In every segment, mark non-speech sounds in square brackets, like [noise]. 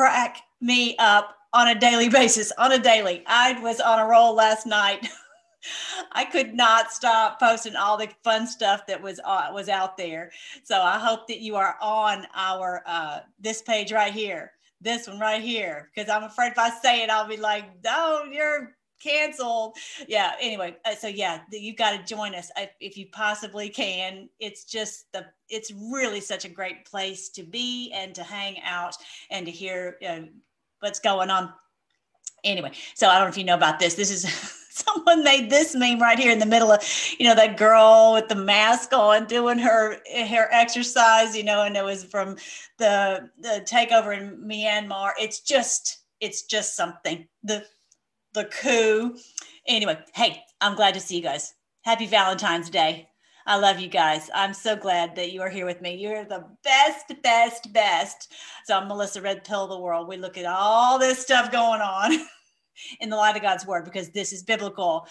crack me up on a daily basis. On a daily, I was on a roll last night. [laughs] I could not stop posting all the fun stuff that was uh, was out there. So I hope that you are on our uh, this page right here, this one right here, because I'm afraid if I say it, I'll be like, "No, you're canceled." Yeah. Anyway, uh, so yeah, you've got to join us if you possibly can. It's just the it's really such a great place to be and to hang out and to hear uh, what's going on. Anyway, so I don't know if you know about this. This is. [laughs] someone made this meme right here in the middle of you know that girl with the mask on doing her her exercise you know and it was from the the takeover in myanmar it's just it's just something the the coup anyway hey i'm glad to see you guys happy valentine's day I love you guys. I'm so glad that you are here with me. You're the best, best, best. So I'm Melissa Red Pill of the world. We look at all this stuff going on. [laughs] in the light of God's word because this is biblical.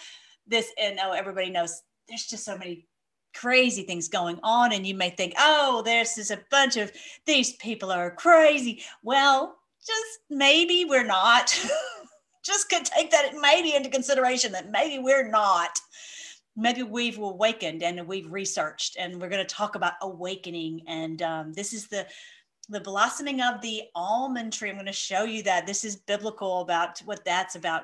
This, and oh, everybody knows there's just so many crazy things going on. And you may think, oh, there's just a bunch of these people are crazy. Well, just maybe we're not. [laughs] just could take that maybe into consideration that maybe we're not maybe we've awakened and we've researched and we're going to talk about awakening and um, this is the the blossoming of the almond tree. I'm going to show you that this is biblical about what that's about.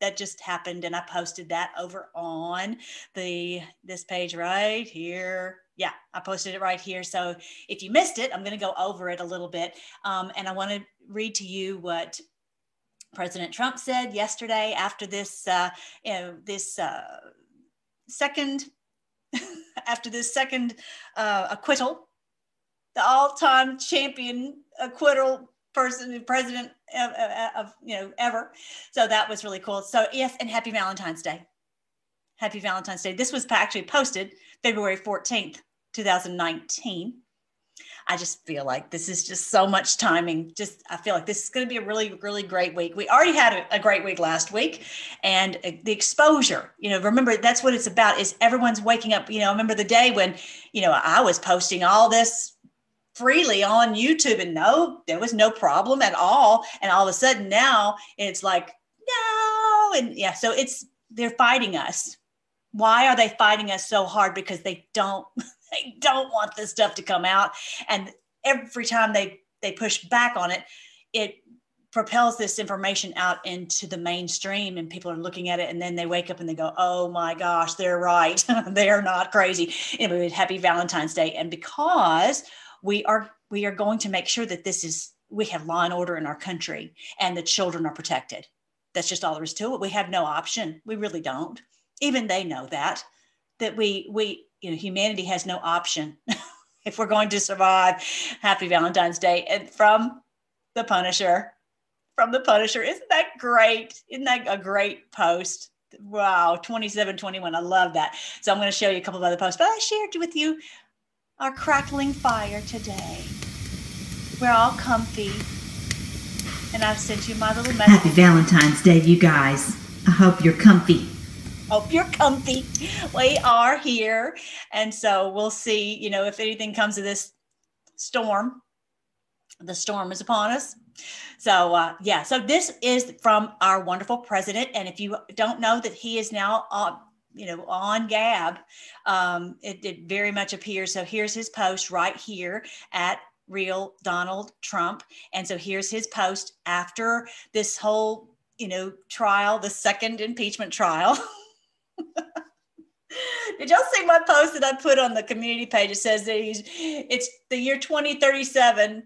That just happened, and I posted that over on the this page right here. Yeah, I posted it right here. So if you missed it, I'm going to go over it a little bit, um, and I want to read to you what President Trump said yesterday after this uh, you know, this uh, second [laughs] after this second uh, acquittal the all-time champion acquittal person, president of, of, you know ever. So that was really cool. So yes, and happy Valentine's Day. Happy Valentine's Day. This was actually posted February 14th, 2019. I just feel like this is just so much timing. Just I feel like this is going to be a really, really great week. We already had a, a, great week last week, and uh, the exposure. You know, remember that's what it's about. Is everyone's waking up? You know, remember the day when you know I was posting all this freely on YouTube and no, there was no problem at all. And all of a sudden now it's like, no. And yeah, so it's, they're fighting us. Why are they fighting us so hard? Because they don't, they don't want this stuff to come out. And every time they, they push back on it, it propels this information out into the mainstream and people are looking at it and then they wake up and they go oh my gosh they're right. [laughs] They're not crazy. Anyway happy valentine's day. And because we are we are going to make sure that this is we have law and order in our country and the children are protected. That's just all there is to it. We have no option. We really don't. Even they know that that we we you know humanity has no option [laughs] if we're going to survive happy valentine's day and from the punisher from the punisher isn't that great isn't that a great post wow 2721 i love that so i'm going to show you a couple of other posts but i shared with you our crackling fire today. We're all comfy. And I've sent you my little message. Happy Valentine's Day, you guys. I hope you're comfy. Hope you're comfy. We are here. And so we'll see, you know, if anything comes of this storm. The storm is upon us. So, uh, yeah, so this is from our wonderful president. And if you don't know that he is now uh, you know, on Gab, um, it, it very much appears. So here's his post right here at real Donald Trump. And so here's his post after this whole, you know, trial, the second impeachment trial. [laughs] [laughs] Did y'all see my post that I put on the community page? It says that he's it's the year 2037.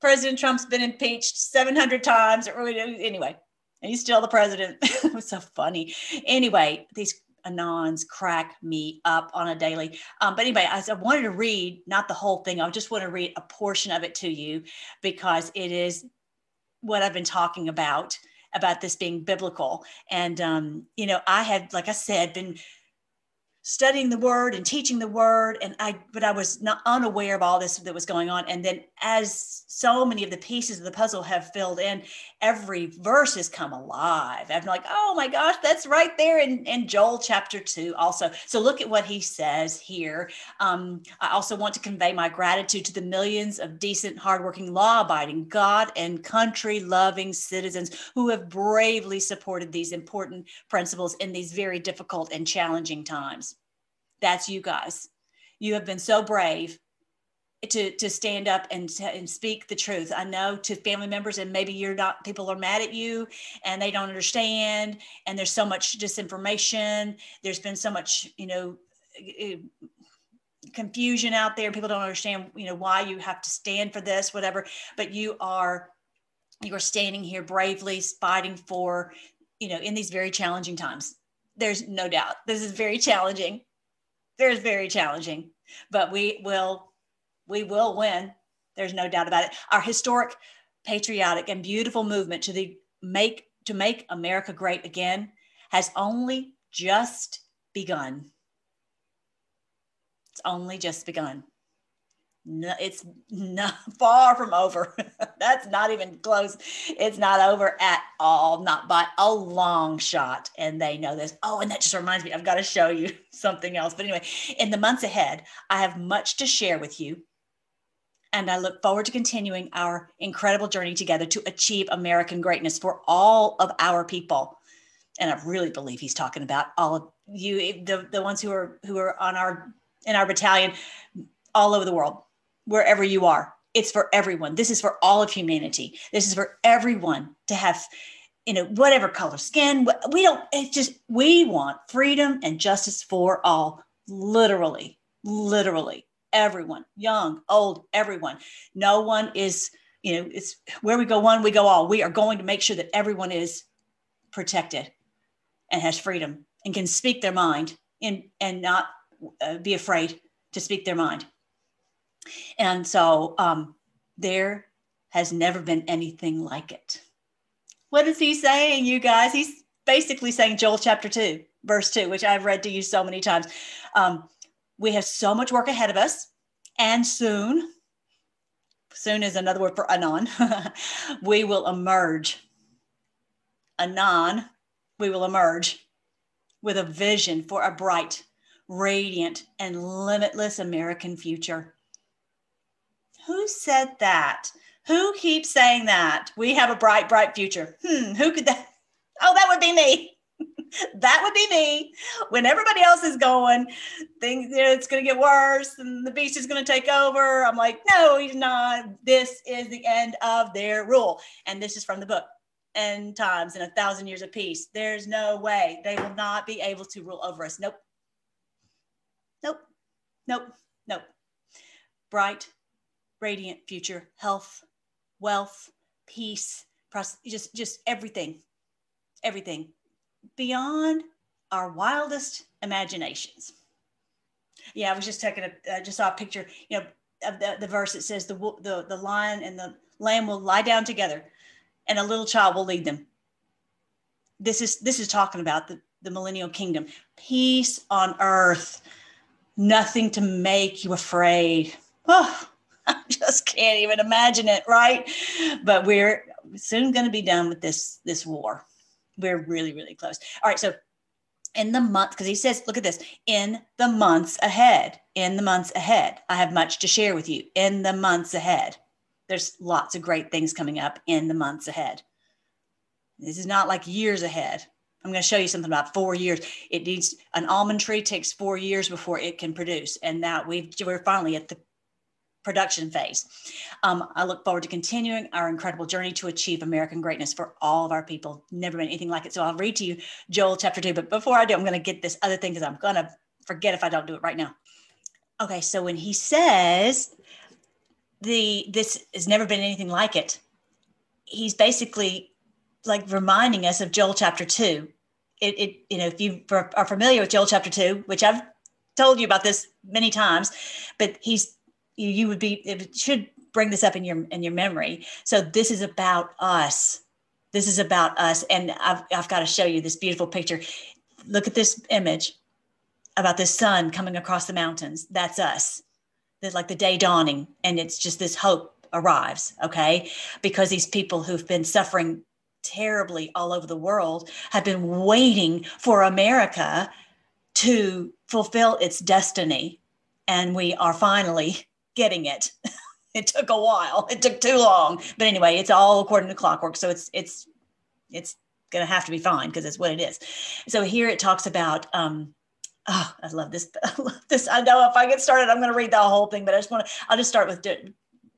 President Trump's been impeached 700 times. Anyway, and he's still the president. [laughs] it was so funny. Anyway, these anons crack me up on a daily. Um, but anyway, I, I wanted to read, not the whole thing, I just want to read a portion of it to you because it is what I've been talking about, about this being biblical. And, um, you know, I had, like I said, been studying the word and teaching the word and i but i was not unaware of all this that was going on. And then as so many of the pieces of the puzzle have filled in every verse has come alive. I'm like oh my gosh that's right there in, in joel chapter 2 also. So look at what he says here. Um, i also want to convey my gratitude to the millions of decent hardworking law-abiding god and country loving citizens who have bravely supported these important principles in these very difficult and challenging times that's you guys. You have been so brave to to stand up and and speak the truth. I know to family members, and maybe you're not. People are mad at you, and they don't understand. And there's so much disinformation. There's been so much, you know, eh, confusion out there. People don't understand, you know, why you have to stand for this, whatever. But you are you are standing here bravely fighting for, you know, in these very challenging times. There's no doubt this is very challenging there's very challenging, but we will we will win. There's no doubt about it. Our historic, patriotic, and beautiful movement to the make to make America great again has only just begun. It's only just begun no, it's not [laughs] far from over. [laughs] That's not even close. It's not over at all, not by a long shot. And they know this. Oh, and that just reminds me, I've got to show you [laughs] something else. But anyway, in the months ahead, I have much to share with you. And I look forward to continuing our incredible journey together to achieve American greatness for all of our people. And I really believe he's talking about all of you, the, the ones who are who are on our in our battalion all over the world wherever you are. It's for everyone. This is for all of humanity. This is for everyone to have, you know, whatever color skin. We don't, it's just, we want freedom and justice for all, literally, literally, everyone, young, old, everyone. No one is, you know, it's where we go one, we go all. We are going to make sure that everyone is protected and has freedom and can speak their mind and, and not uh, be afraid to speak their mind. And so um, there has never been anything like it. What is he saying, you guys? He's basically saying Joel chapter 2, verse 2, which I've read to you so many times. Um, we have so much work ahead of us, and soon, soon is another word for anon, [laughs] we will emerge. Anon, we will emerge with a vision for a bright, radiant, and limitless American future. Who said that? Who keeps saying that? We have a bright, bright future. Hmm, who could that? [laughs] Oh, that would be me. [laughs] that would be me. When everybody else is going, things you know, it's going to get worse and the beast is going to take over. I'm like, no, he's not. This is the end of their rule. And this is from the book End Times in a Thousand Years of Peace. There's no way they will not be able to rule over us. Nope. Nope. Nope. Nope. Bright, radiant future, health, wealth, peace, just just everything, everything beyond our wildest imaginations. Yeah, I was just taking a I just saw a picture, you know, of the, the verse that says the the the lion and the lamb will lie down together, and a little child will lead them. This is this is talking about the the millennial kingdom, peace on earth, nothing to make you afraid. Oh, I [laughs] just can't even imagine it, right? But we're soon going to be done with this this war. We're really, really close. All right, so in the month, because he says, look at this, in the months ahead, in the months ahead, I have much to share with you. In the months ahead, there's lots of great things coming up in the months ahead. This is not like years ahead. I'm going to show you something about four years. It needs an almond tree takes four years before it can produce, and that we've we're finally at the production phase. Um, I look forward to continuing our incredible journey to achieve American greatness for all of our people. Never been anything like it. So I'll read to you Joel chapter two. But before I do, I'm going to get this other thing because I'm going to forget if I don't do it right now. Okay, so when he says the this has never been anything like it, he's basically like reminding us of Joel chapter two. It, it you know if you are familiar with Joel chapter two, which I've told you about this many times, but he's you, would be it should bring this up in your in your memory so this is about us this is about us and i've, I've got to show you this beautiful picture look at this image about this sun coming across the mountains. That's us. There's like the day dawning, and it's just this hope arrives, okay? Because these people who've been suffering terribly all over the world have been waiting for America to fulfill its destiny. And we are finally getting it. [laughs] it took a while. It took too long. But anyway, it's all according to clockwork. So it's it's it's gonna have to be fine because it's what it is. So here it talks about um oh, I love this. [laughs] I love this. I know if I get started, I'm to read the whole thing, but I just want to, I'll just start with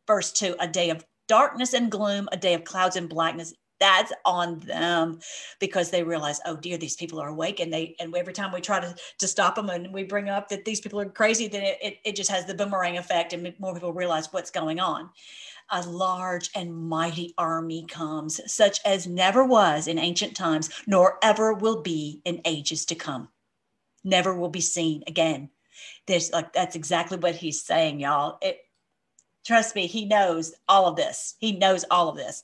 verse two a day of darkness and gloom, a day of clouds and blackness. That's on them because they realize, oh dear, these people are awake, and they and every time we try to to stop them and we bring up that these people are crazy, then it, it, it just has the boomerang effect, and more people realize what's going on a large and mighty army comes, such as never was in ancient times, nor ever will be in ages to come never will be seen again. There's like that's exactly what he's saying, y'all. It trust me, he knows all of this. He knows all of this.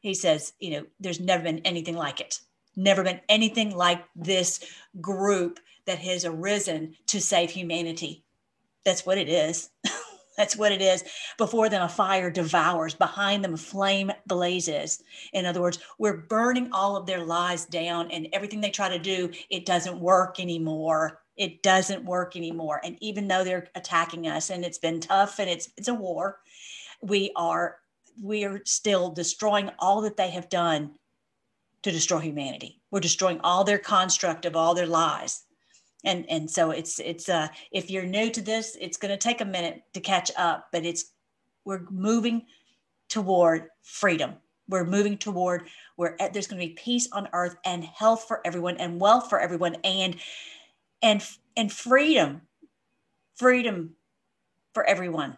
He says, you know, there's never been anything like it. Never been anything like this group that has arisen to save humanity. That's what it is. [laughs] That's what it is. Before them, a fire devours. Behind them, a flame blazes. In other words, we're burning all of their lies down, and everything they try to do, it doesn't work anymore. It doesn't work anymore. And even though they're attacking us, and it's been tough, and it's it's a war, we are we are still destroying all that they have done to destroy humanity. We're destroying all their construct of all their lies. And and so it's it's uh if you're new to this it's going to take a minute to catch up but it's we're moving toward freedom. We're moving toward where there's going to be peace on earth and health for everyone and wealth for everyone and and and freedom freedom for everyone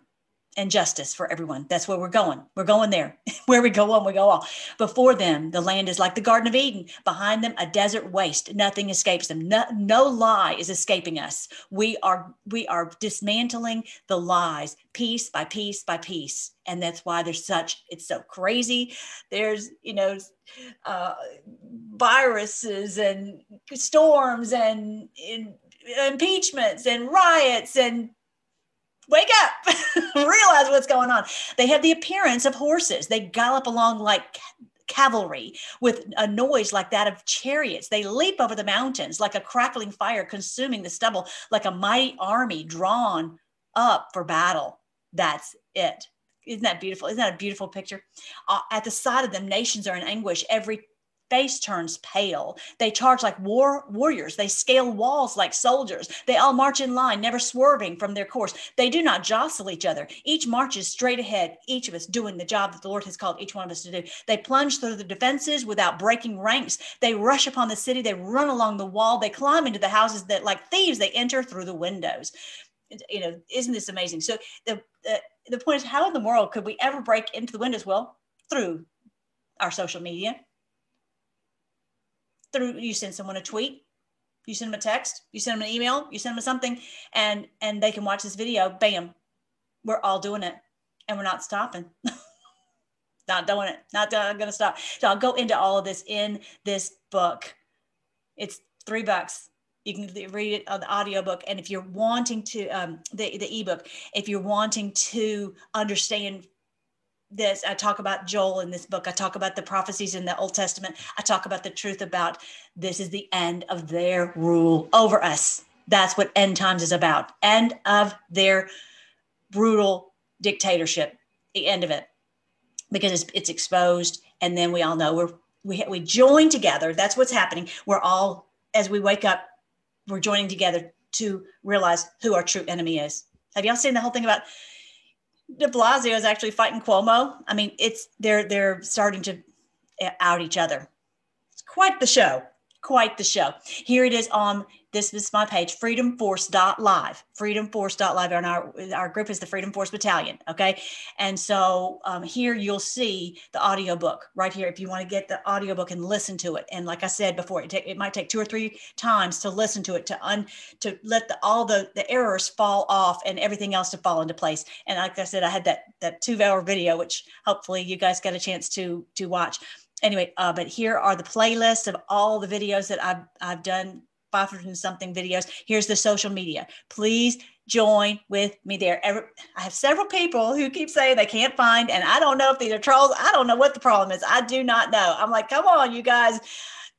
and justice for everyone. That's where we're going. We're going there. [laughs] where we go on, we go on. Before them, the land is like the Garden of Eden. Behind them, a desert waste. Nothing escapes them. No, no lie is escaping us. We are we are dismantling the lies piece by piece by piece, and that's why there's such. It's so crazy. There's you know. Uh, viruses and storms and, and impeachments and riots and wake up, [laughs] realize what's going on. They have the appearance of horses. They gallop along like cavalry with a noise like that of chariots. They leap over the mountains like a crackling fire, consuming the stubble like a mighty army drawn up for battle. That's it. Isn't that beautiful? Isn't that a beautiful picture? Uh, at the side of them, nations are in anguish. Every face turns pale. They charge like war warriors. They scale walls like soldiers. They all march in line, never swerving from their course. They do not jostle each other. Each marches straight ahead, each of us doing the job that the Lord has called each one of us to do. They plunge through the defenses without breaking ranks. They rush upon the city. They run along the wall. They climb into the houses that like thieves, they enter through the windows. You know, isn't this amazing? So the, the, the point is, how in the world could we ever break into the windows? Well, through our social media, through you send someone a tweet you send them a text you send them an email you send them something and and they can watch this video bam we're all doing it and we're not stopping. [laughs] Not doing it not to stop. So i'll go into all of this in this book. It's three bucks. You can read it on the audiobook and if you're wanting to um, the, the ebook if you're wanting to understand this i talk about joel in this book. I talk about the prophecies in the old testament. I talk about the truth about this is the end of their rule over us. That's what end times is about. End of their brutal dictatorship. The end of it. Because it's, it's exposed and then we all know we're we, we join together. That's what's happening. We're all as we wake up we're joining together to realize who our true enemy is. Have y'all seen the whole thing about de Blasio is actually fighting Cuomo. I mean, it's they're they're starting to eh, out each other. It's quite the show. Quite the show. Here it is on this is my page, freedomforce.live, freedomforce.live. And our, our group is the Freedom Force Battalion. Okay. And so um, here you'll see the audiobook right here if you want to get the audiobook and listen to it. And like I said before, it, it might take two or three times to listen to it, to un, to let the, all the, the errors fall off and everything else to fall into place. And like I said, I had that, that two hour video, which hopefully you guys got a chance to, to watch anyway, uh, but here are the playlists of all the videos that I've, I've done 500 and something videos. Here's the social media. Please join with me there. I have several people who keep saying they can't find, and I don't know if these are trolls. I don't know what the problem is. I do not know. I'm like, come on, you guys,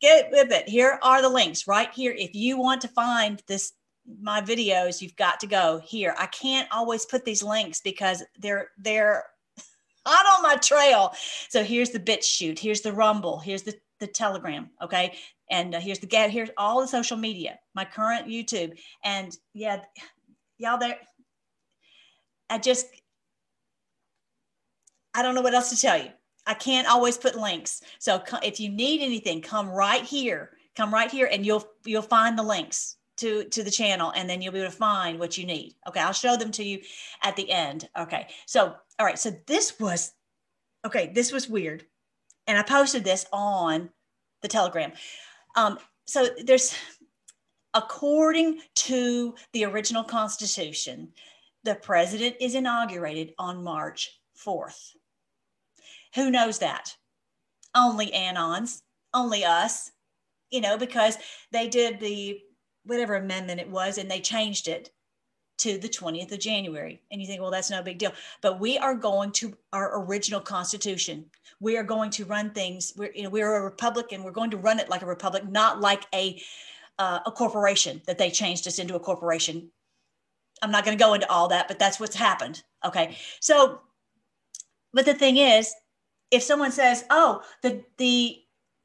get with it. Here are the links right here. If you want to find this my videos, you've got to go here. I can't always put these links because they're they're [laughs] not on my trail. So here's the BitChute, here's the Rumble, here's the the Telegram, okay, and uh, here's the get here's all the social media, my current YouTube, and yeah, y'all there. I just I don't know what else to tell you. I can't always put links. So if you need anything, come right here. Come right here, and you'll you'll find the links to to the channel and then you'll be able to find what you need okay i'll show them to you at the end okay so all right so this was okay this was weird and i posted this on the telegram um, so there's according to the original constitution the president is inaugurated on march 4th who knows that? Only anons only us you know because they did the whatever amendment it was, and they changed it to the 20th of January. And you think, well, that's no big deal. But we are going to our original constitution. We are going to run things. We're, you know, we're a republic and we're going to run it like a republic, not like a, uh, a corporation that they changed us into a corporation. I'm not going to go into all that, but that's what's happened. Okay. So, but the thing is, if someone says, oh, the, the,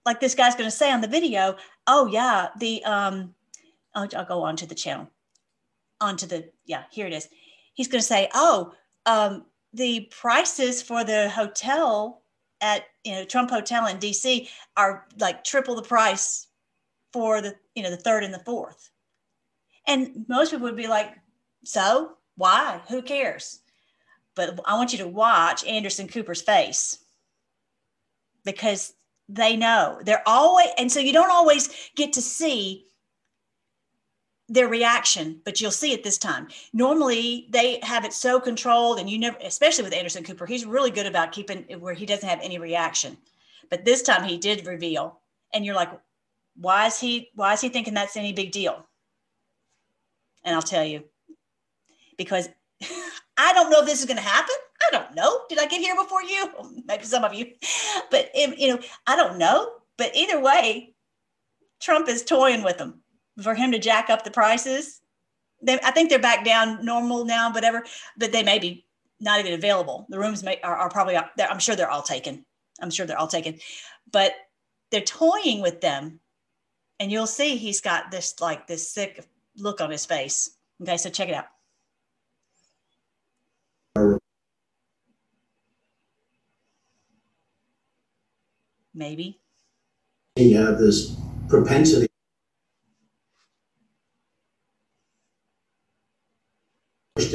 like this guy's going to say on the video, oh yeah, the, um, I'll, I'll go on to the channel, onto the, yeah, here it is. He's going to say, oh, um, the prices for the hotel at, you know, Trump Hotel in DC are like triple the price for the, you know, the third and the fourth. And most people would be like, so why? Who cares? But I want you to watch Anderson Cooper's face because they know they're always, and so you don't always get to see their reaction, but you'll see it this time. Normally, they have it so controlled, and you never, especially with Anderson Cooper, he's really good about keeping where he doesn't have any reaction. But this time, he did reveal, and you're like, why is he? Why is he thinking that's any big deal? And I'll tell you, because [laughs] I don't know if this is going to happen. I don't know. Did I get here before you? [laughs] Maybe some of you, but you know, I don't know. But either way, Trump is toying with them for him to jack up the prices. They, I think they're back down normal now, whatever, but they may be not even available. The rooms may, are, are probably, I'm sure they're all taken. I'm sure they're all taken, but they're toying with them. And you'll see he's got this like this sick look on his face. Okay, so check it out. Maybe. You have this propensity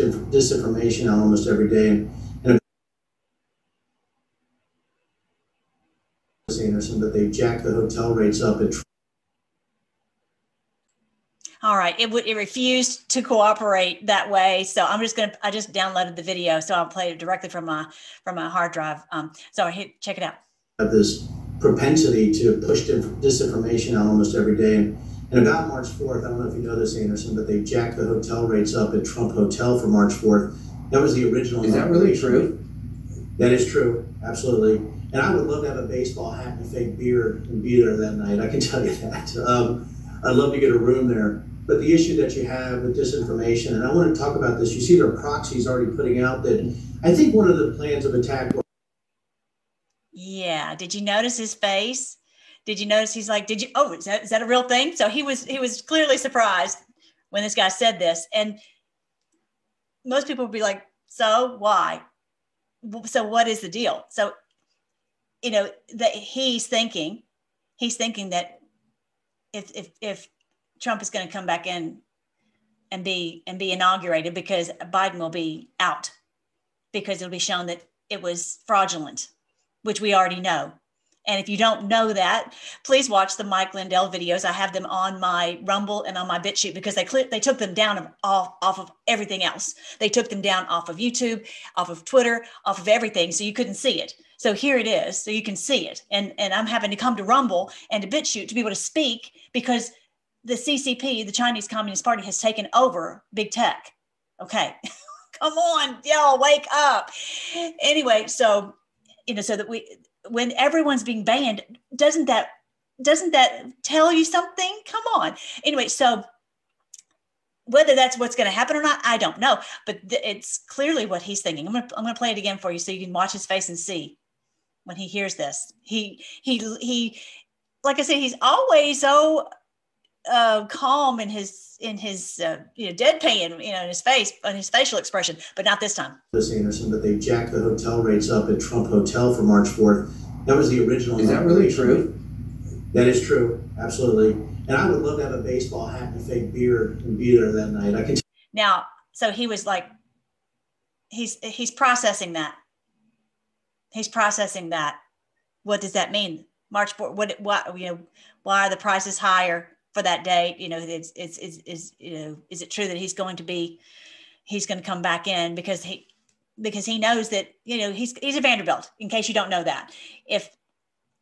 disinformation out almost every day. And Anderson, but they jacked the hotel rates up at. All right, it would it refused to cooperate that way. So I'm just gonna I just downloaded the video, so I'll play it directly from my from my hard drive. Um, so I hit check it out. Have this propensity to push disinformation out almost every day. And about March 4th, I don't know if you know this, Anderson, but they jacked the hotel rates up at Trump Hotel for March 4th. That was the original. Is that really true? That is true, absolutely. And I would love to have a baseball hat and a fake beard and be there that night. I can [laughs] tell you that. Um, I'd love to get a room there. But the issue that you have with disinformation, and I want to talk about this. You see, their proxies already putting out that I think one of the plans of attack. Yeah. Did you notice his face? Did you notice he's like did you oh is that, is that a real thing? So he was he was clearly surprised when this guy said this. And most people would be like so why? So what is the deal? So you know that he's thinking he's thinking that if if if trump is going to come back in and be and be inaugurated because biden will be out because it'll be shown that it was fraudulent which we already know and if you don't know that, please watch the Mike Lindell videos. I have them on my Rumble and on my BitChute because they they took them down off, off of everything else. They took them down off of YouTube, off of Twitter, off of everything, so you couldn't see it. So here it is, so you can see it. And and I'm having to come to Rumble and to BitChute to be able to speak because the CCP, the Chinese Communist Party, has taken over big tech. Okay, [laughs] come on, y'all, wake up. Anyway, so you know, so that we, when everyone's being banned, doesn't that doesn't that tell you something? Come on. Anyway, so whether that's what's going to happen or not, I don't know. But th- it's clearly what he's thinking. I'm going to I'm to play it again for you so you can watch his face and see when he hears this. He he he, like I said, he's always so uh, calm in his in his uh, you know deadpan you know in his face on his facial expression, but not this time. Miss Anderson, but they jacked the hotel rates up at Trump Hotel for March 4th. That was the original. Is that really true? That is true, absolutely. And I would love to have a baseball hat and a fake beard and be there that night. I can Now, so he was like, he's he's processing that. He's processing that. What does that mean? March 4th, what what you know, why are the prices higher for that date? You know, it's it's is is you know, is it true that he's going to be he's going to come back in because he because he knows that, you know, he's he's a Vanderbilt, in case you don't know that. If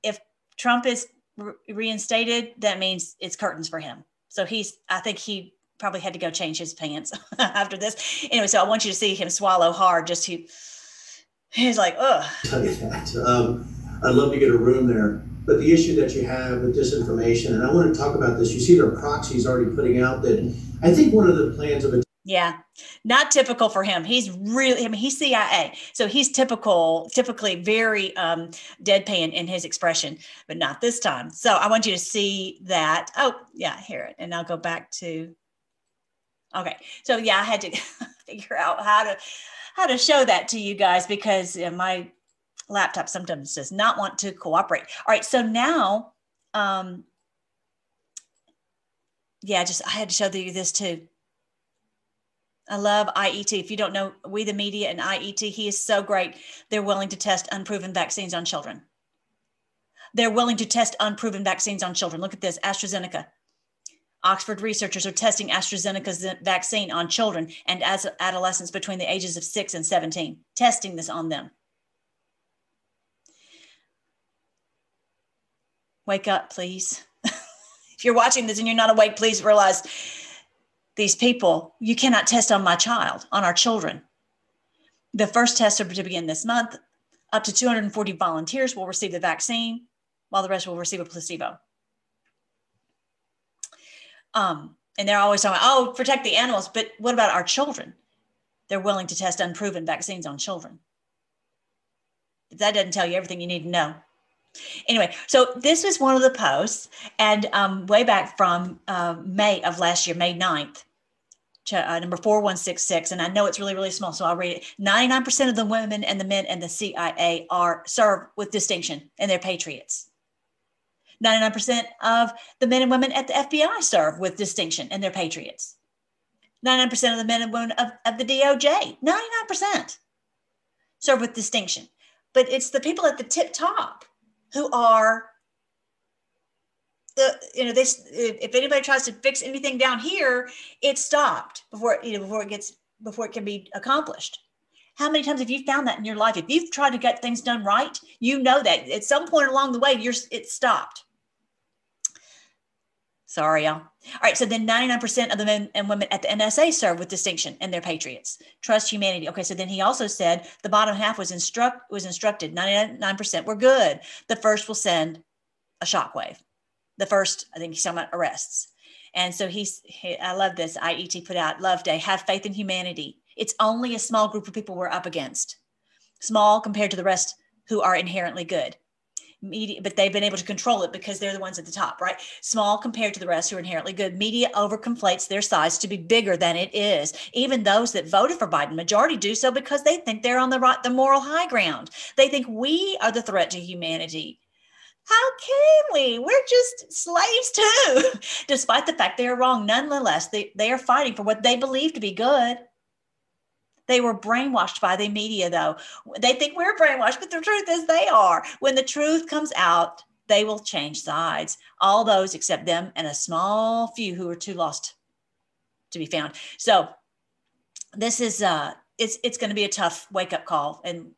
if Trump is re- reinstated, that means it's curtains for him. So he's I think he probably had to go change his pants [laughs] after this. Anyway, so I want you to see him swallow hard just to he's like, ugh. tell you that. Um, I'd love to get a room there. But the issue that you have with disinformation, and I want to talk about this, you see there are proxies already putting out that I think one of the plans of a Yeah, not typical for him. He's really, I mean, he's CIA, so he's typical, typically very um, deadpan in his expression, but not this time. So I want you to see that. Oh, yeah, hear it, and I'll go back to. Okay, so yeah, I had to [laughs] figure out how to how to show that to you guys because uh, my laptop sometimes does not want to cooperate. All right, so now, um, yeah, just I had to show you this too. I love IET. If you don't know We the Media and IET, he is so great. They're willing to test unproven vaccines on children. They're willing to test unproven vaccines on children. Look at this AstraZeneca. Oxford researchers are testing AstraZeneca's vaccine on children and as adolescents between the ages of 6 and 17, testing this on them. Wake up, please. [laughs] if you're watching this and you're not awake, please realize these people, you cannot test on my child, on our children. The first tests are to begin this month. Up to 240 volunteers will receive the vaccine, while the rest will receive a placebo. Um, and they're always talking, oh, protect the animals. But what about our children? They're willing to test unproven vaccines on children. That doesn't tell you everything you need to know. Anyway, so this was one of the posts, and um, way back from uh, May of last year, May 9th, uh, number 4166, and I know it's really, really small, so I'll read it. 99% of the women and the men in the CIA are serve with distinction, and they're patriots. 99% of the men and women at the FBI serve with distinction, and they're patriots. 99% of the men and women of, of the DOJ, 99% serve with distinction. But it's the people at the tip top who are the you know this if anybody tries to fix anything down here it's stopped before you know before it gets before it can be accomplished. How many times have you found that in your life? If you've tried to get things done right you know that at some point along the way you're it's stopped. Sorry y'all. All right so then 99% of the men and women at the nsa serve with distinction and they're patriots. Trust humanity. Okay so then he also said the bottom half was instruct was instructed 99% were good. The first will send a shockwave the first, I think he's talking about arrests. And so he's, he, I love this. IET put out Love Day, have faith in humanity. It's only a small group of people we're up against, small compared to the rest who are inherently good. Media, but they've been able to control it because they're the ones at the top, right? Small compared to the rest who are inherently good. Media overconflates their size to be bigger than it is. Even those that voted for Biden, majority do so because they think they're on the right, the moral high ground. They think we are the threat to humanity how can we? We're just slaves too, [laughs] despite the fact they are wrong. Nonetheless, they, they are fighting for what they believe to be good. They were brainwashed by the media, though. They think we're brainwashed, but the truth is they are. When the truth comes out, they will change sides. All those except them and a small few who are too lost to be found. So this is uh it's it's going to be a tough wake up call and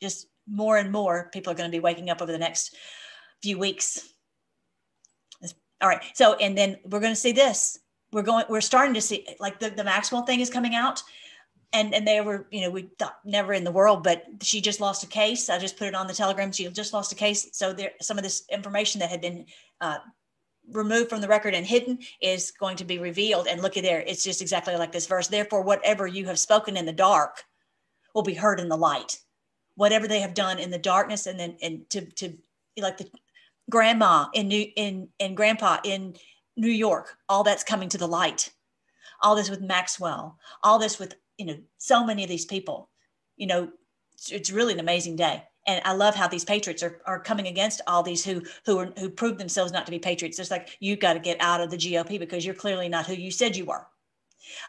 just more and more people are going to be waking up over the next few weeks All right. So, and then we're going to see this. We're going, we're starting to see like the, the Maxwell thing is coming out. And, and they were, you know, we thought never in the world, but she just lost a case. I just put it on the telegram. She just lost a case. So there, some of this information that had been uh, removed from the record and hidden is going to be revealed. And look at there, it's just exactly like this verse. Therefore, whatever you have spoken in the dark will be heard in the light. Whatever they have done in the darkness, and then and to to like the grandma in New in and grandpa in New York, all that's coming to the light. All this with Maxwell, all this with you know so many of these people. You know, it's, it's really an amazing day. And I love how these patriots are, are coming against all these who who are, who prove themselves not to be patriots. It's like you've got to get out of the GOP because you're clearly not who you said you were.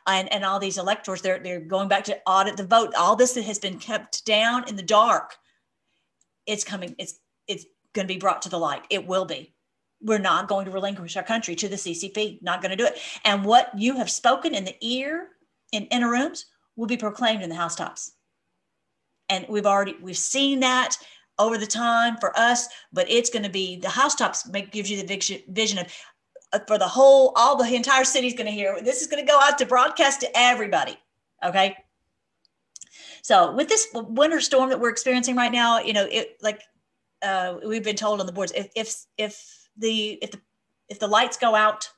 And, and all these electors, they're they're going back to audit the vote. All this that has been kept down in the dark, it's coming. It's it's going to be brought to the light. It will be. We're not going to relinquish our country to the CCP. Not going to do it. And what you have spoken in the ear in inner rooms will be proclaimed in the housetops. And we've already we've seen that over the time for us, but it's going to be the housetops make gives you the vision of for the whole all the entire city's going to hear. This is going to go out to broadcast to everybody. Okay. So with this winter storm that we're experiencing right now, you know, it like uh, we've been told on the boards if if if the if the if the lights go out,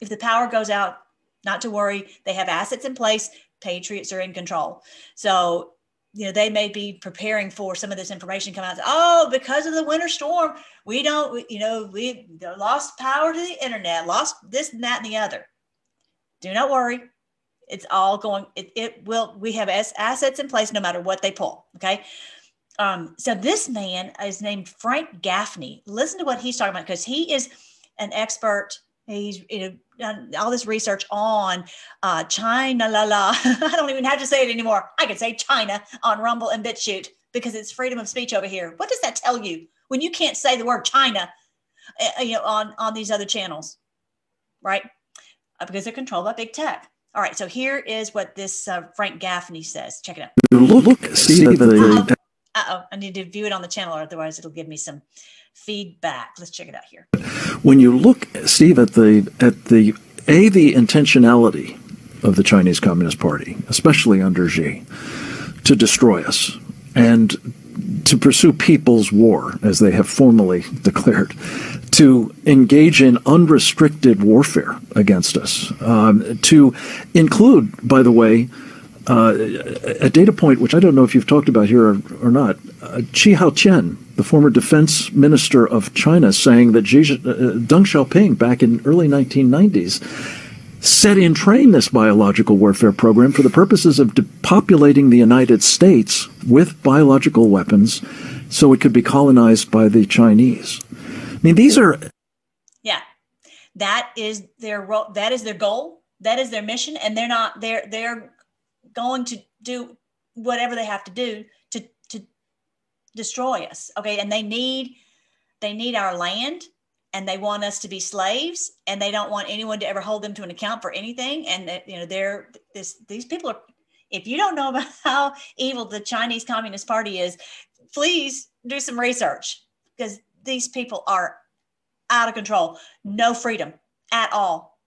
if the power goes out, not to worry. They have assets in place. Patriots are in control. So you know they may be preparing for some of this information come out oh because of the winter storm we don't you know we lost power to the internet lost this and that and the other do not worry it's all going it, it will we have assets in place no matter what they pull okay um, so this man is named Frank Gaffney. Listen to what he's talking about because he is an expert. He's you know done all this research on uh, China. La la. [laughs] I don't even have to say it anymore. I can say China on Rumble and BitChute because it's freedom of speech over here. What does that tell you when you can't say the word China, uh, you know, on on these other channels, right? Uh, because they're controlled by big tech. All right, so here is what this uh, Frank Gaffney says. Check it out. Look, see the uh oh, I need to view it on the channel, otherwise it'll give me some feedback. Let's check it out here. When you look, Steve, at the at the a the intentionality of the Chinese Communist Party, especially under Xi, to destroy us and to pursue people's war, as they have formally [laughs] declared, to engage in unrestricted warfare against us, um, to include, by the way, uh, a data point which I don't know if you've talked about here or, or not. Uh, Chi Haotian, the former defense minister of China, saying that Xi, uh, Deng Xiaoping back in early 1990s set in train this biological warfare program for the purposes of depopulating the United States with biological weapons so it could be colonized by the Chinese. I mean, these are. Yeah, that is their role. that is their goal. That is their mission, and they're not they're they're going to do whatever they have to do to to destroy us okay? And they need they need our land and they want us to be slaves and they don't want anyone to ever hold them to an account for anything. And that you know they're this these people are if you don't know about [laughs] how evil the chinese communist party is please do some research because these people are out of control. No freedom at all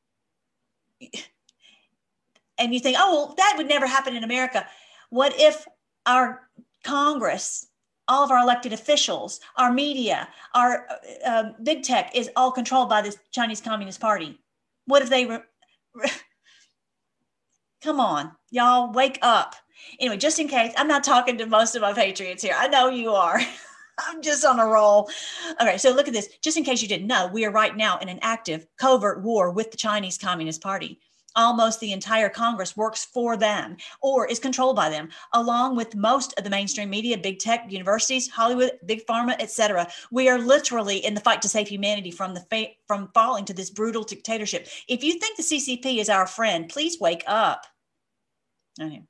and you think, oh, well, that would never happen in America. What if our Congress, all of our elected officials, our media, our uh, um, big tech is all controlled by this Chinese Communist Party? What if they, [laughs] come on, y'all, wake up. Anyway, just in case, I'm not talking to most of my patriots here. I know you are. [laughs] I'm just on a roll. Okay, so look at this. Just in case you didn't know, we are right now in an active covert war with the Chinese Communist Party almost the entire Congress works for them or is controlled by them, along with most of the mainstream media, big tech, universities, Hollywood, big pharma, etc. We are literally in the fight to save humanity from the fa- from falling to this brutal dictatorship. If you think the CCP is our friend, please wake up. Okay.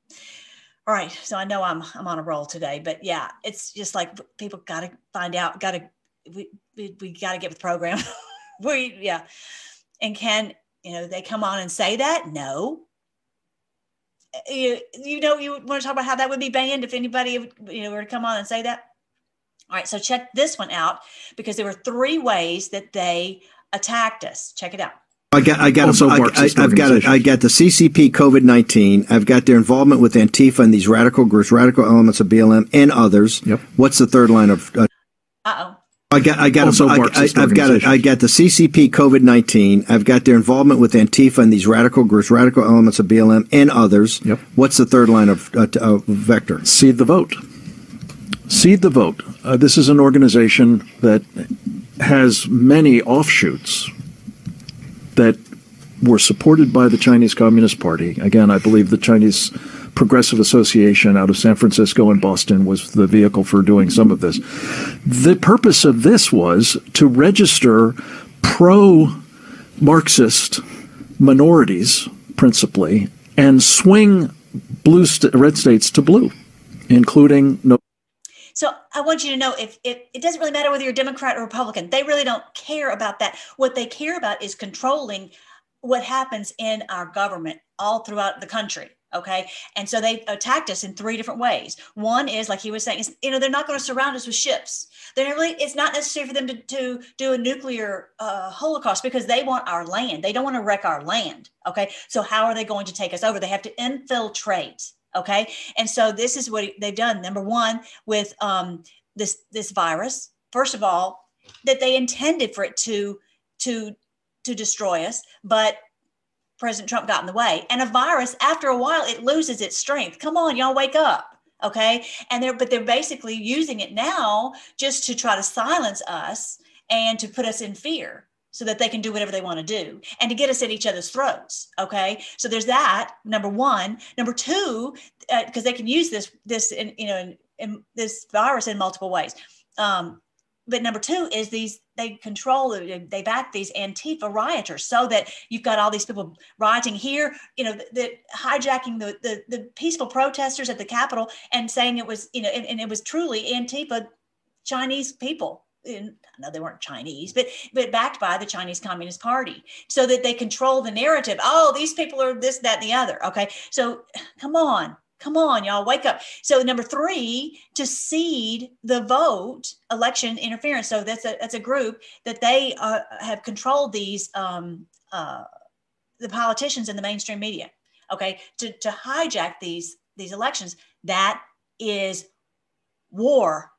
All right, so I know I'm I'm on a roll today, but yeah, it's just like people got to find out, got to we we, we got to get with the program. [laughs] we yeah, and can you know they come on and say that no you, you know you want to talk about how that would be banned if anybody you know were to come on and say that all right so check this one out because there were three ways that they attacked us. Check it out. I got, I got, Also I, Marxist I, have got, a, I got the CCP COVID nineteen. I've got their involvement with Antifa and these radical groups, radical elements of BLM, and others. Yep. What's the third line of? Uh. I got, I got, Also a, I, have got, a, I got the CCP COVID nineteen. I've got their involvement with Antifa and these radical groups, radical elements of BLM, and others. Yep. What's the third line of uh, uh, vector? Seed the Vote. Seed the Vote. Uh, this is an organization that has many offshoots that were supported by the Chinese Communist Party. Again, I believe the Chinese Progressive Association out of San Francisco and Boston was the vehicle for doing some of this. The purpose of this was to register pro Marxist minorities, principally, and swing blue st- red states to blue, including no. So I want you to know if, if it doesn't really matter whether you're Democrat or Republican, they really don't care about that. What they care about is controlling what happens in our government all throughout the country. Okay. And so they attacked us in three different ways. One is, like he was saying, you know, they're not going to surround us with ships. They're really, it's not necessary for them to, to do a nuclear uh, holocaust because they want our land. They don't want to wreck our land. Okay. So how are they going to take us over? They have to infiltrate. Okay. And so this is what they've done. Number one, with um, this this virus, first of all, that they intended for it to to to destroy us, but President Trump got in the way. And a virus, after a while, it loses its strength. Come on, y'all, wake up. Okay. And they're, but they're basically using it now just to try to silence us and to put us in fear so that they can do whatever they want to do and to get us at each other's throats. Okay. So there's that, number one. Number two, because they can use this, this, in, you know, in, in this virus in multiple ways. Um, but number two is these they control they back these antifa rioters so that you've got all these people rioting here you know that hijacking the, the the peaceful protesters at the capitol and saying it was you know and, and it was truly antifa chinese people and I know they weren't Chinese, but but backed by the Chinese Communist Party, so that they control the narrative. Oh, these people are this, that, and the other. Okay, so [sighs] come on, come on, y'all, wake up. So number three, to seed the vote, election interference. So that's a that's a group that they uh, have controlled these um, uh, the politicians in the mainstream media. Okay, to to hijack these these elections. That is war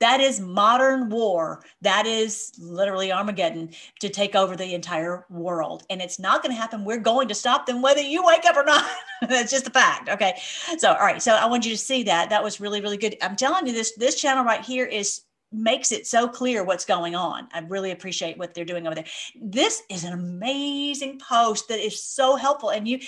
that is modern war. That is literally Armageddon to take over the entire world. And it's not going to happen. We're going to stop them whether you wake up or not. [laughs] That's just a fact. Okay. So, all right. So I want you to see that. That was really, really good. I'm telling you this, this channel right here is makes it so clear what's going on. I really appreciate what they're doing over there. This is an amazing post that is so helpful. And you,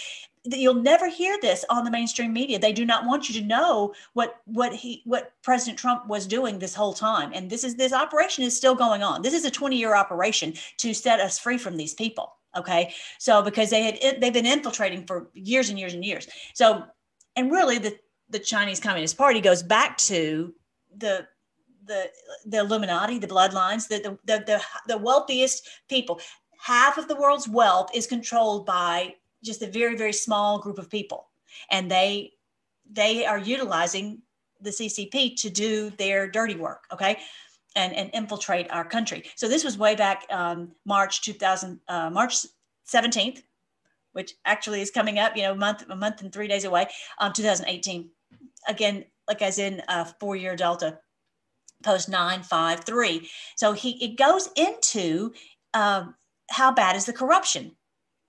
you'll never hear this on the mainstream media. They do not want you to know what what he what President Trump was doing this whole time. And this is this operation is still going on. This is a 20 year operation to set us free from these people. Okay, so because they had they've been infiltrating for years and years and years. So and really the the Chinese Communist Party goes back to the the the Illuminati, the bloodlines, the the the, the, the wealthiest people. Half of the world's wealth is controlled by just a very very small group of people. And they they are utilizing the ccp to do their dirty work okay? And and infiltrate our country. So this was way back um, march 2000 uh, march 17th which actually is coming up you know a month a month and three days away um, 2018 again like as in a four year delta post 953 so he it goes into uh, how bad is the corruption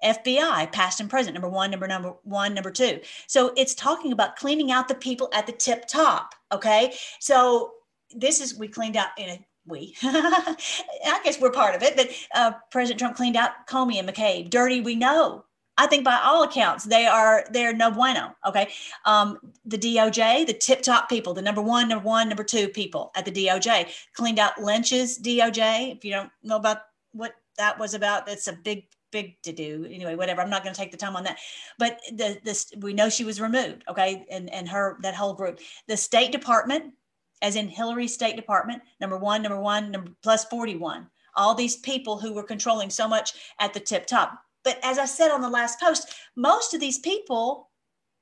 FBI, past and present, number one, number number one, number two. So it's talking about cleaning out the people at the tip top. Okay. So this is we cleaned out in a we [laughs] I guess we're part of it, but uh, President Trump cleaned out Comey and McCabe. Dirty, we know. I think by all accounts, they are they're no bueno. Okay. Um, the DOJ, the tip top people, the number one, number one, number two people at the DOJ cleaned out Lynch's DOJ. If you don't know about what that was about, that's a big big to do. Anyway whatever i'm not going to take the time on that. But the this we know she was removed okay? And and her that whole group. The state department as in hillary state department number one number one number plus 41 all these people who were controlling so much at the tip top. But as i said on the last post most of these people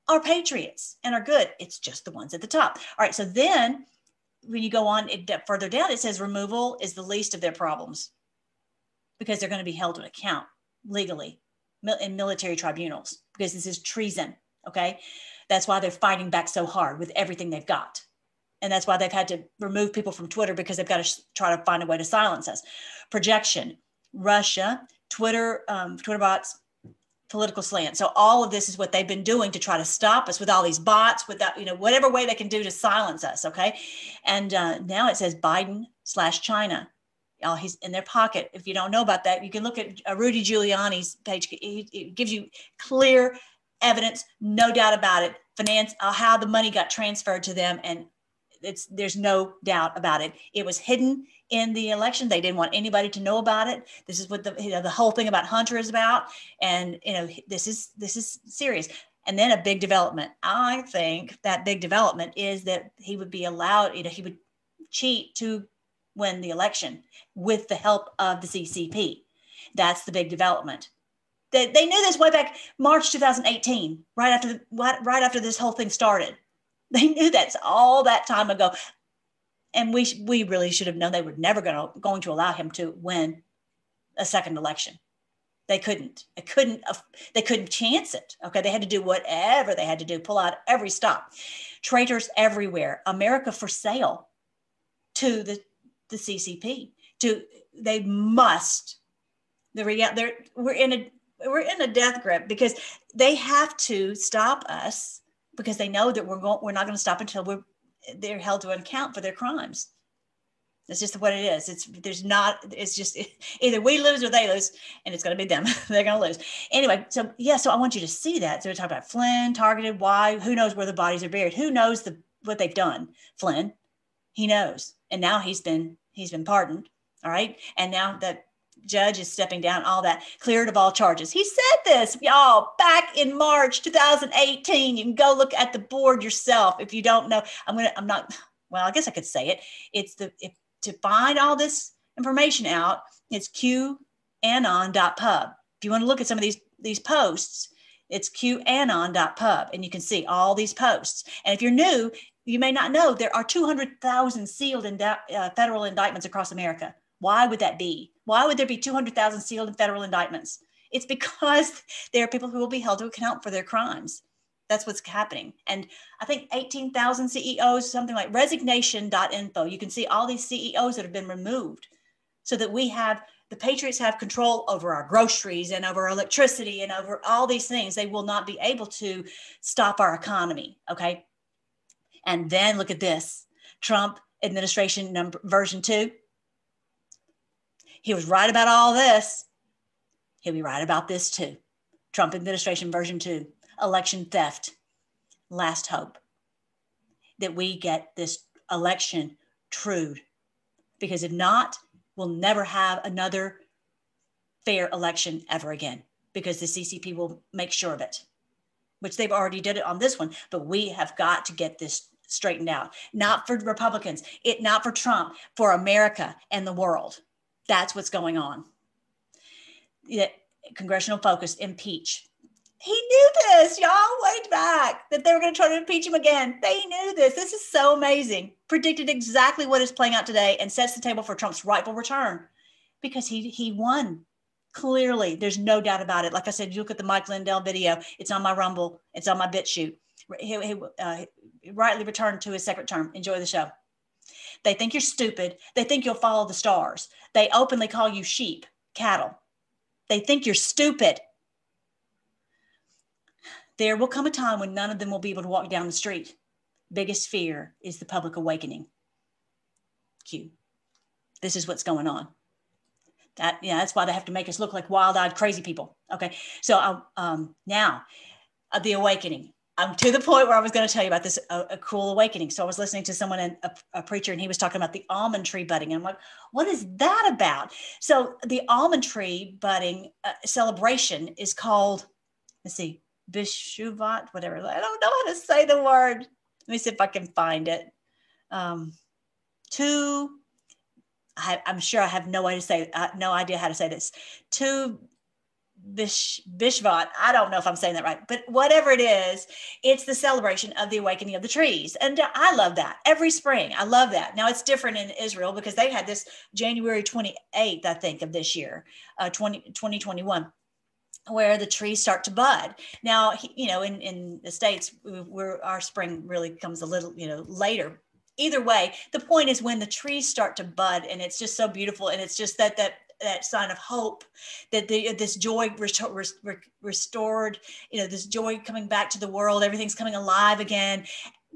are patriots and are good. It's just the ones at the top. All right so then when you go on it, further down it says removal is the least of their problems because they're going to be held to account legally in military tribunals because this is treason. Okay. That's why they're fighting back so hard with everything they've got. And that's why they've had to remove people from Twitter because they've got to try to find a way to silence us. Projection, Russia, Twitter, um, Twitter bots, political slant. So all of this is what they've been doing to try to stop us with all these bots, with that, you know, whatever way they can do to silence us. Okay. And uh, now it says Biden slash China. Oh, he's in their pocket. If you don't know about that, you can look at uh, Rudy Giuliani's page. It gives you clear evidence, no doubt about it. Finance, uh, how the money got transferred to them, and it's there's no doubt about it. It was hidden in the election. They didn't want anybody to know about it. This is what the you know the whole thing about Hunter is about, and you know this is this is serious. And then a big development. I think that big development is that he would be allowed. You know, he would cheat to win the election with the help of the CCP. That's the big development. They, they knew this way back March 2018, right after the, right after this whole thing started. They knew that's all that time ago and we we really should have known they were never going to going to allow him to win a second election. They couldn't. They couldn't. They couldn't chance it. Okay, they had to do whatever they had to do. Pull out every stop. Traitors everywhere. America for sale to the the CCP. To they must. The real. They're we're in a we're in a death grip because they have to stop us because they know that we're going we're not going to stop until we're they're held to account for their crimes. That's just what it is. It's there's not. It's just [laughs] either we lose or they lose, and it's going to be them. [laughs] they're going to lose anyway. So yeah. So I want you to see that. So we're talking about Flynn targeted. Why? Who knows where the bodies are buried? Who knows the what they've done? Flynn, he knows, and now he's been he's been pardoned. All right, and now that judge is stepping down, all that, cleared of all charges. He said this, y'all, back in March 2018. You can go look at the board yourself if you don't know. I'm gonna, I'm not, well, I guess I could say it. It's the if, to find all this information out, it's qanon.pub. If you want to look at some of these these posts, it's qanon.pub, and you can see all these posts. And if you're new, you may not know there are 200,000 sealed uh, federal indictments across America. Why would that be? Why would there be 200,000 sealed in federal indictments? It's because [laughs] there are people who will be held to account for their crimes. That's what's happening. And I think 18,000 CEOs, something like resignation.info, you can see all these CEOs that have been removed so that we have the patriots have control over our groceries and over electricity and over all these things. They will not be able to stop our economy. Okay. And then look at this Trump administration number version two he was right about all this. He'll be right about this too. Trump administration version two, election theft, last hope that we get this election trued. Because if not, we'll never have another fair election ever again because the CCP will make sure of it, which they've already did it on this one. But we have got to get this straightened out, not for Republicans, it not for Trump, for America and the world. That's what's going on. The congressional focus, impeach. He knew this, y'all, way back, that they were going to try to impeach him again. They knew this. This is so amazing. Predicted exactly what is playing out today and sets the table for Trump's rightful return because he he won clearly. There's no doubt about it. Like I said, you look at the Mike Lindell video. It's on my Rumble. It's on my BitChute. He, he uh, rightly returned to his second term. Enjoy the show. They think you're stupid. They think you'll follow the stars. They openly call you sheep, cattle. They think you're stupid. There will come a time when none of them will be able to walk down the street. Biggest fear is the public awakening. Q. This is what's going on. That yeah, that's why they have to make us look like wild-eyed crazy people. Okay, so I, um, now uh, the awakening. I'm to the point where I was going to tell you about this a, a cruel awakening. So I was listening to someone, a, a, preacher, and he was talking about the almond tree budding. And I'm like, what is that about? So the almond tree budding uh, celebration is called, let's see, Bishuvat, whatever. I don't know how to say the word. Let me see if I can find it. Um, to, I, am sure I have no way to say, uh, no idea how to say this. To Bish, Bishvat. I don't know if I'm saying that right, but whatever it is, it's the celebration of the awakening of the trees. And I love that every spring. I love that. Now it's different in Israel because they had this January 28th, I think, of this year, uh, 20, 2021 where the trees start to bud. Now, you know, in, in the States, where our spring really comes a little, you know, later. Either way, the point is when the trees start to bud and it's just so beautiful. And it's just that, that that sign of hope that the, this joy restored you know this joy coming back to the world everything's coming alive again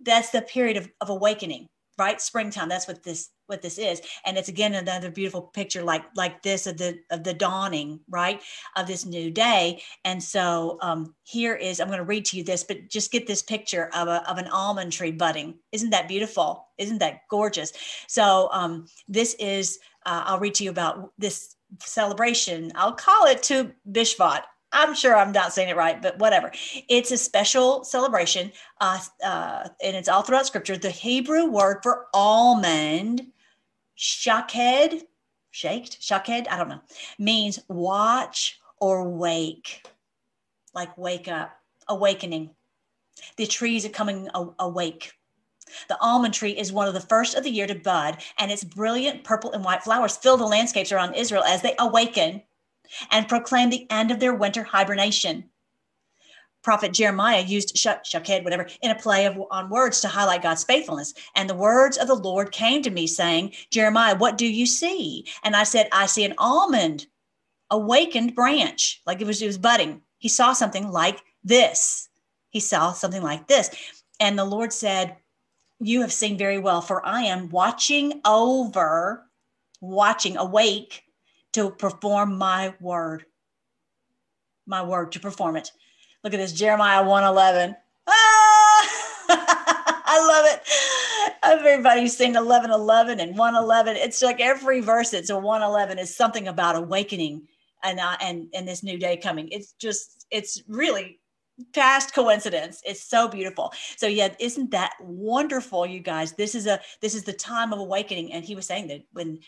that's the period of, of awakening right springtime that's what this what this is. And it's again another beautiful picture like like this of the of the dawning right of this new day. And so um here is i'm going to read to you this but just get this picture of a of an almond tree budding. Isn't that beautiful? Isn't that gorgeous? So um this is uh, i'll read to you about this celebration. I'll call it to Bishvat. I'm sure I'm not saying it right, but whatever. It's a special celebration, uh, uh, and it's all throughout Scripture. The Hebrew word for almond, shaked, shaked, shaked, I don't know, means watch or wake, like wake up, awakening. The trees are coming awake. The almond tree is one of the first of the year to bud, and its brilliant purple and white flowers fill the landscapes around Israel as they awaken and proclaim the end of their winter hibernation. Prophet Jeremiah used shaked, whatever, in a play of, on words to highlight God's faithfulness. And the words of the Lord came to me, saying, Jeremiah, what do you see? And I said, I see an almond, awakened branch, like it was, it was budding. He saw something like this. He saw something like this. And the Lord said, you have seen very well, for I am watching over, watching, awake to perform my word. My word to perform it. Look at this, Jeremiah 111. Ah! [laughs] I love it. Everybody's saying 11 11 and 111. It's like every verse it's a 111 is something about awakening and uh, and and this new day coming. It's just it's really past coincidence it's so beautiful so yeah isn't that wonderful you guys this is a this is the time of awakening and he was saying that when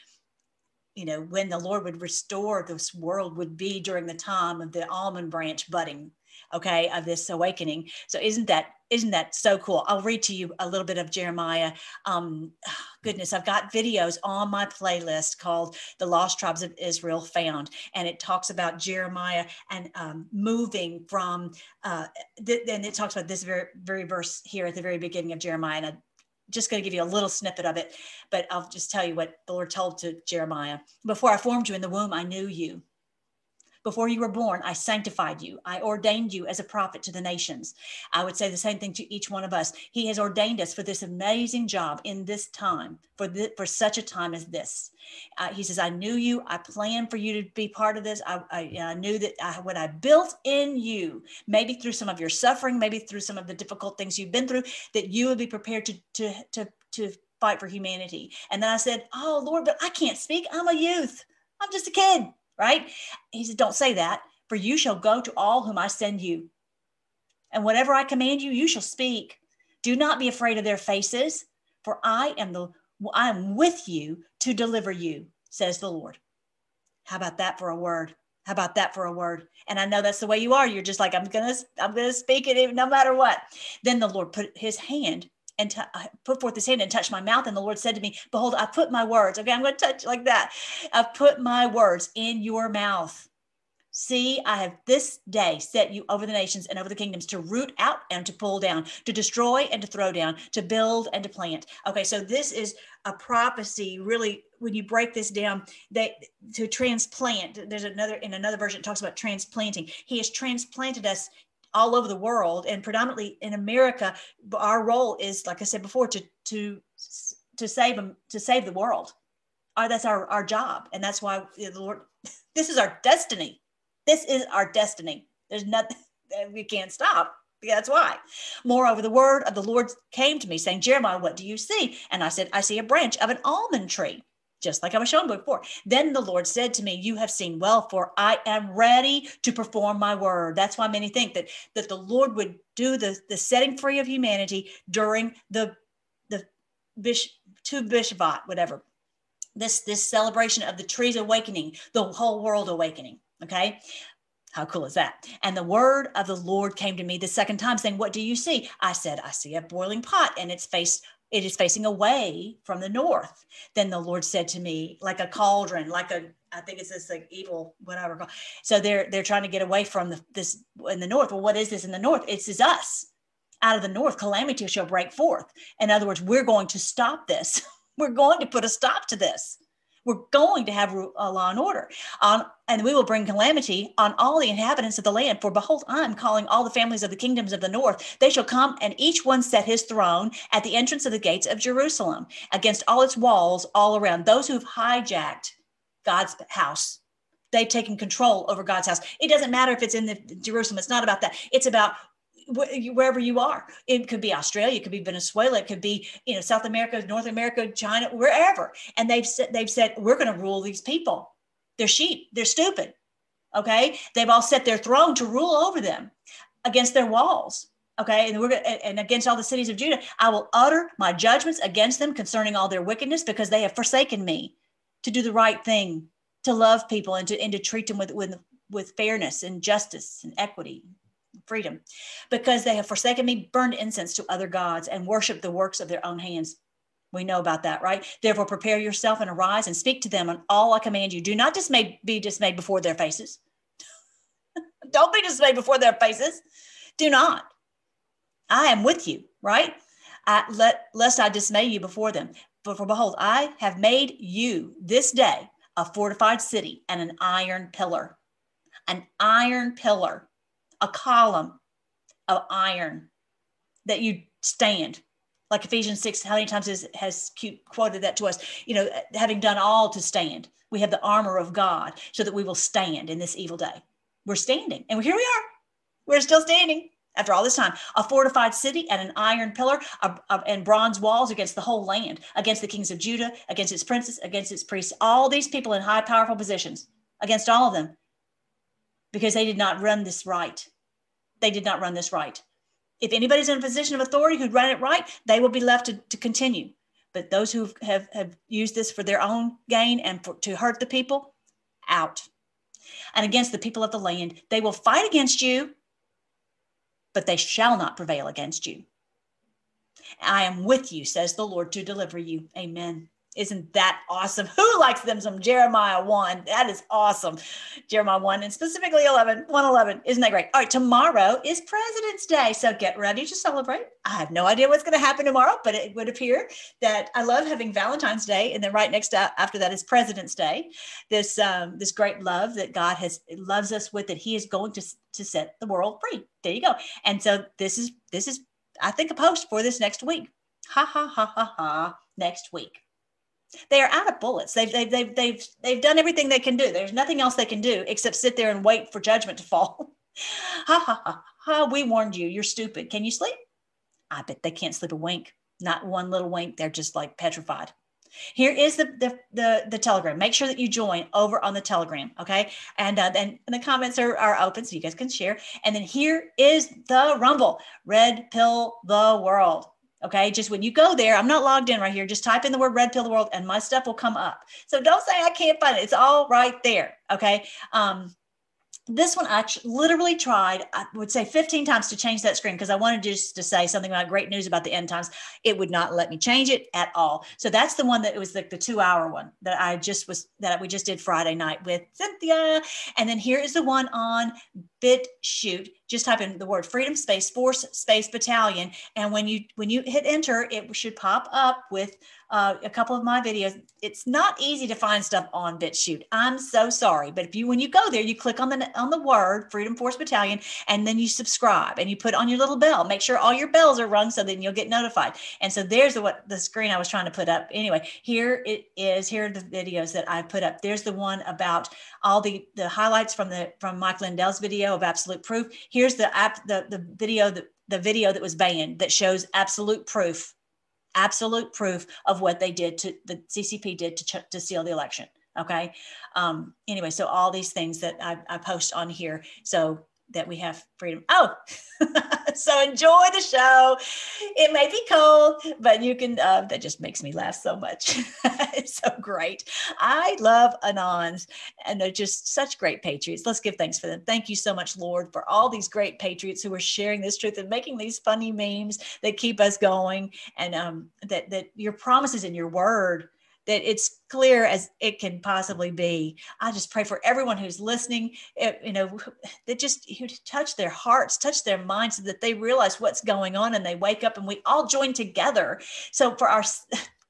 you know when the lord would restore this world would be during the time of the almond branch budding okay of this awakening. So isn't that isn't that so cool? I'll read to you a little bit of jeremiah. Um [sighs] goodness i've got videos on my playlist called the lost tribes of israel found and it talks about jeremiah and um, moving from uh th- and it talks about this very very verse here at the very beginning of jeremiah and I, just going to give you a little snippet of it, but I'll just tell you what the Lord told to Jeremiah. Before I formed you in the womb, I knew you. Before you were born, I sanctified you. I ordained you as a prophet to the nations. I would say the same thing to each one of us. He has ordained us for this amazing job in this time, for, the, for such a time as this. Uh, he says, I knew you. I planned for you to be part of this. I, I, I knew that I, what I built in you, maybe through some of your suffering, maybe through some of the difficult things you've been through, that you would be prepared to, to, to, to fight for humanity. And then I said, Oh, Lord, but I can't speak. I'm a youth. I'm just a kid right? He said, Don't say that, for you shall go to all whom I send you. And whatever I command you, you shall speak. Do not be afraid of their faces, for I am the I am with you to deliver you, says the Lord. How about that for a word? How about that for a word? And I know that's the way you are. You're just like, I'm gonna, I'm gonna speak it no matter what. Then the Lord put his hand and t- put forth his hand and touched my mouth. And the Lord said to me, Behold, I put my words. Okay, I'm going to touch like that. I've put my words in your mouth. See, I have this day set you over the nations and over the kingdoms to root out and to pull down, to destroy and to throw down, to build and to plant. Okay, so this is a prophecy, really, when you break this down, that to transplant, there's another in another version, it talks about transplanting. He has transplanted us all over the world and predominantly in America, our role is, like I said before, to to to save them, to save the world. Our, that's our, our job. And that's why the Lord, [laughs] this is our destiny. This is our destiny. There's nothing, [laughs] we can't stop. That's why. Moreover, the word of the Lord came to me saying, Jeremiah, what do you see? And I said, I see a branch of an almond tree just like I was shown before. Then the Lord said to me, You have seen well, for I am ready to perform my word. That's why many think that, that the Lord would do the, the setting free of humanity during the the bish to Bishvat, whatever. This this celebration of the trees awakening, the whole world awakening. Okay. How cool is that? And the word of the Lord came to me the second time, saying, What do you see? I said, I see a boiling pot, and it's face it is facing away from the north. Then the Lord said to me, like a cauldron, like a I think it's this like evil whatever. So they're they're trying to get away from the, this in the north. Well, what is this in the north? It's is us. Out of the north, calamity shall break forth. In other words, we're going to stop this. [laughs] we're going to put a stop to this. We're going to have a uh, law and order and we will bring calamity on all the inhabitants of the land. For behold, I'm calling all the families of the kingdoms of the north. They shall come, and each one set his throne at the entrance of the gates of Jerusalem, against all its walls all around. Those who've hijacked God's house, they've taken control over God's house. It doesn't matter if it's in the Jerusalem. It's not about that. It's about wherever you are. It could be Australia, it could be Venezuela, it could be you know South America, North America, China, wherever. And they've said they've said we're going to rule these people. They're sheep. They're stupid. Okay, they've all set their throne to rule over them against their walls. Okay, and we're and against all the cities of Judah, I will utter my judgments against them concerning all their wickedness because they have forsaken me to do the right thing, to love people and to and to treat them with with with fairness and justice and equity freedom because they have forsaken me, burned incense to other gods, and worshiped the works of their own hands. We know about that, right? Therefore, prepare yourself and arise and speak to them on all I command you. Do not dismay, be dismayed before their faces. [laughs] Don't be dismayed before their faces. Do not. I am with you, right? I, let, lest I dismay you before them. But for behold, I have made you this day a fortified city and an iron pillar. An iron pillar a column of iron that you stand. Like ephesians 6 how many times has, has quoted that to us? You know having done all to stand we have the armor of god so that we will stand in this evil day. We're standing and here we are. We're still standing after all this time. A fortified city and an iron pillar and bronze walls against the whole land against the kings of judah against its princes against its priests all these people in high powerful positions against all of them because they did not run this right. They did not run this right. If anybody's in a position of authority who ran it right, they will be left to, to continue. But those who have, have used this for their own gain and for, to hurt the people, out. And against the people of the land, they will fight against you, but they shall not prevail against you. I am with you, says the Lord, to deliver you. Amen. Isn't that awesome? [laughs] Who likes them some Jeremiah 1? That is awesome. Jeremiah 1 and specifically 11, 111. Isn't that great? All right, tomorrow is President's Day. So get ready to celebrate. I have no idea what's going to happen tomorrow, but it would appear that I love having Valentine's Day. And then right next after that is President's Day. This, um, this great love that God has loves us with, that he is going to, to set the world free. There you go. And so this is, this is, I think a post for this next week. Ha ha ha ha ha next week. They are out of bullets. They've, they've, they've, they've, they've done everything they can do. There's nothing else they can do except sit there and wait for judgment to fall. [laughs] ha, ha, ha, ha. We warned you. You're stupid. Can you sleep? I bet they can't sleep a wink. Not one little wink. They're just like petrified. Here is the, the, the, the, telegram. Make sure that you join over on the telegram. Okay. And uh, then the comments are, are open so you guys can share. And then here is the rumble red pill the world. Okay, just when you go there, I'm not logged in right here. Just type in the word red pill the world and my stuff will come up. So don't say I can't find it. It's all right there. Okay. Um, this one I literally tried, I would say 15 times to change that screen because I wanted just to say something about great news about the end times. It would not let me change it at all. So that's the one that it was like the, the two hour one that I just was, that we just did Friday night with Cynthia. And then here is the one on BitChute. Just type in the word freedom space force space battalion. And when you, when you hit enter, it should pop up with uh, a couple of my videos. It's not easy to find stuff on BitChute. I'm so sorry, but if you when you go there, you click on the on the word Freedom Force Battalion, and then you subscribe and you put on your little bell. Make sure all your bells are rung so then you'll get notified. And so there's the, what the screen I was trying to put up. Anyway, here it is. Here are the videos that I put up. There's the one about all the the highlights from the from Mike Lindell's video of absolute proof. Here's the app the the video that the video that was banned that shows absolute proof absolute proof of what they did to the CCP did to, ch- to seal the election. Okay. Um, anyway, so all these things that I, I post on here. So that we have freedom. Oh, [laughs] so enjoy the show. It may be cold, but you can, uh, that just makes me laugh so much. [laughs] it's so great. I love Anons, and they're just such great patriots. Let's give thanks for them. Thank you so much, Lord, for all these great patriots who are sharing this truth and making these funny memes that keep us going, and um, that, that your promises and your word that it's clear as it can possibly be. I just pray for everyone who's listening, eh, you know, that just you touch their hearts, touch their minds, so that they realize what's going on and they wake up and we all join together. So for our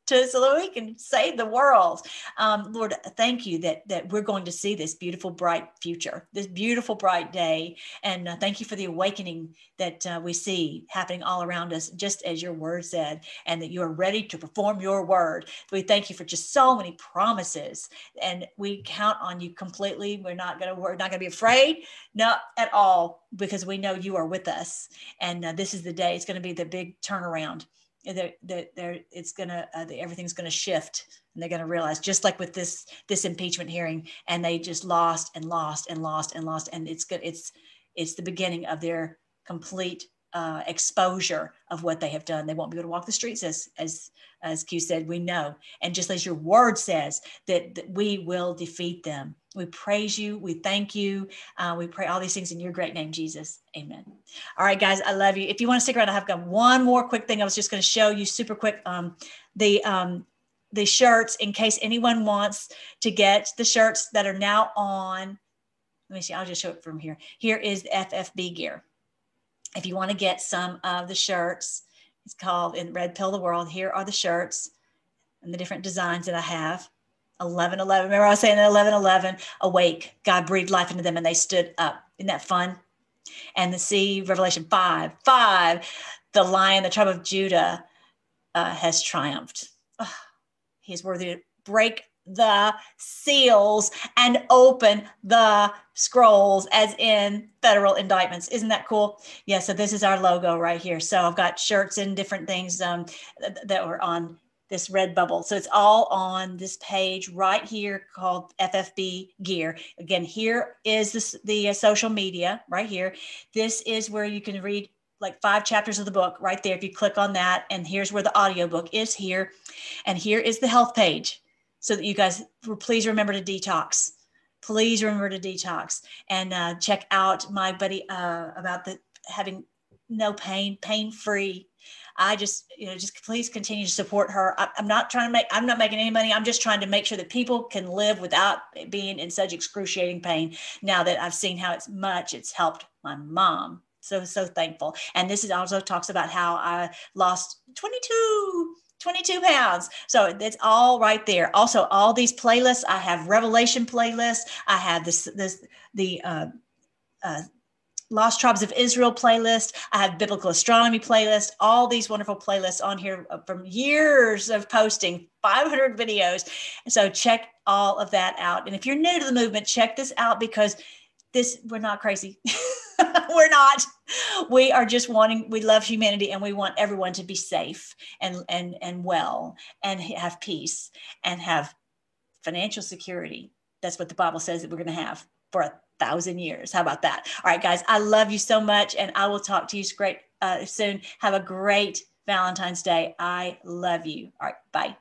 to so that we can save the world. Um, Lord, thank you that that we're going to see this beautiful, bright future, this beautiful, bright day, and uh, thank you for the awakening that uh, we see happening all around us, just as your word said, and that you are ready to perform your word. We thank you for just so many promises, and we count on you completely. We're not gonna we're not gonna be afraid, not at all, because we know you are with us, and uh, this is the day. It's going to be the big turnaround that they're it's gonna uh, everything's gonna shift and they're gonna realize just like with this this impeachment hearing and they just lost and lost and lost and lost and it's good it's it's the beginning of their complete uh, exposure of what they have done. They won't be able to walk the streets as as as Q said. We know, and just as your word says that, that we will defeat them. We praise you. We thank you. Uh, we pray all these things in your great name, Jesus. Amen. All right, guys, I love you. If you want to stick around, I have got one more quick thing. I was just going to show you super quick. Um, the um, the shirts in case anyone wants to get the shirts that are now on. Let me see. I'll just show it from here. Here is FFB gear if you want to get some of the shirts, it's called in Red Pill the World. Here are the shirts and the different designs that I have. 11 11. Remember, I was saying 11 11, awake. God breathed life into them and they stood up. Isn't that fun? And the sea, Revelation 5 5, the lion, the tribe of Judah uh, has triumphed. Oh, he is worthy to break the seals and open the scrolls as in federal indictments. Isn't that cool? Yeah so this is our logo right here. So i've got shirts and different things um, that were on this Redbubble. So it's all on this page right here called ffb gear. Again here is this, the uh, social media right here. This is where you can read like five chapters of the book right there if you click on that. And here's where the audiobook is here. And here is the health page so that you guys please remember to detox. Please remember to detox and uh, check out my buddy uh, about the having no pain pain free i just you know just please continue to support her. I, i'm not trying to make i'm not making any money. I'm just trying to make sure that people can live without being in such excruciating pain now that i've seen how it's much it's helped my mom. So so thankful. And this is also talks about how i lost 22 22 pounds. So it's all right there. Also, all these playlists, I have Revelation playlists. I have this, this, the, uh, uh, Lost Tribes of Israel playlist. I have Biblical Astronomy playlist. All these wonderful playlists on here uh, from years of posting, 500 videos. So check all of that out. And if you're new to the movement, check this out because this we're not crazy. [laughs] we're not. We are just wanting, we love humanity and we want everyone to be safe and, and, and well and have peace and have financial security. That's what the Bible says that we're going to have for a thousand years. How about that? All right, guys, I love you so much and I will talk to you great uh, soon. Have a great Valentine's Day. I love you. All right, bye.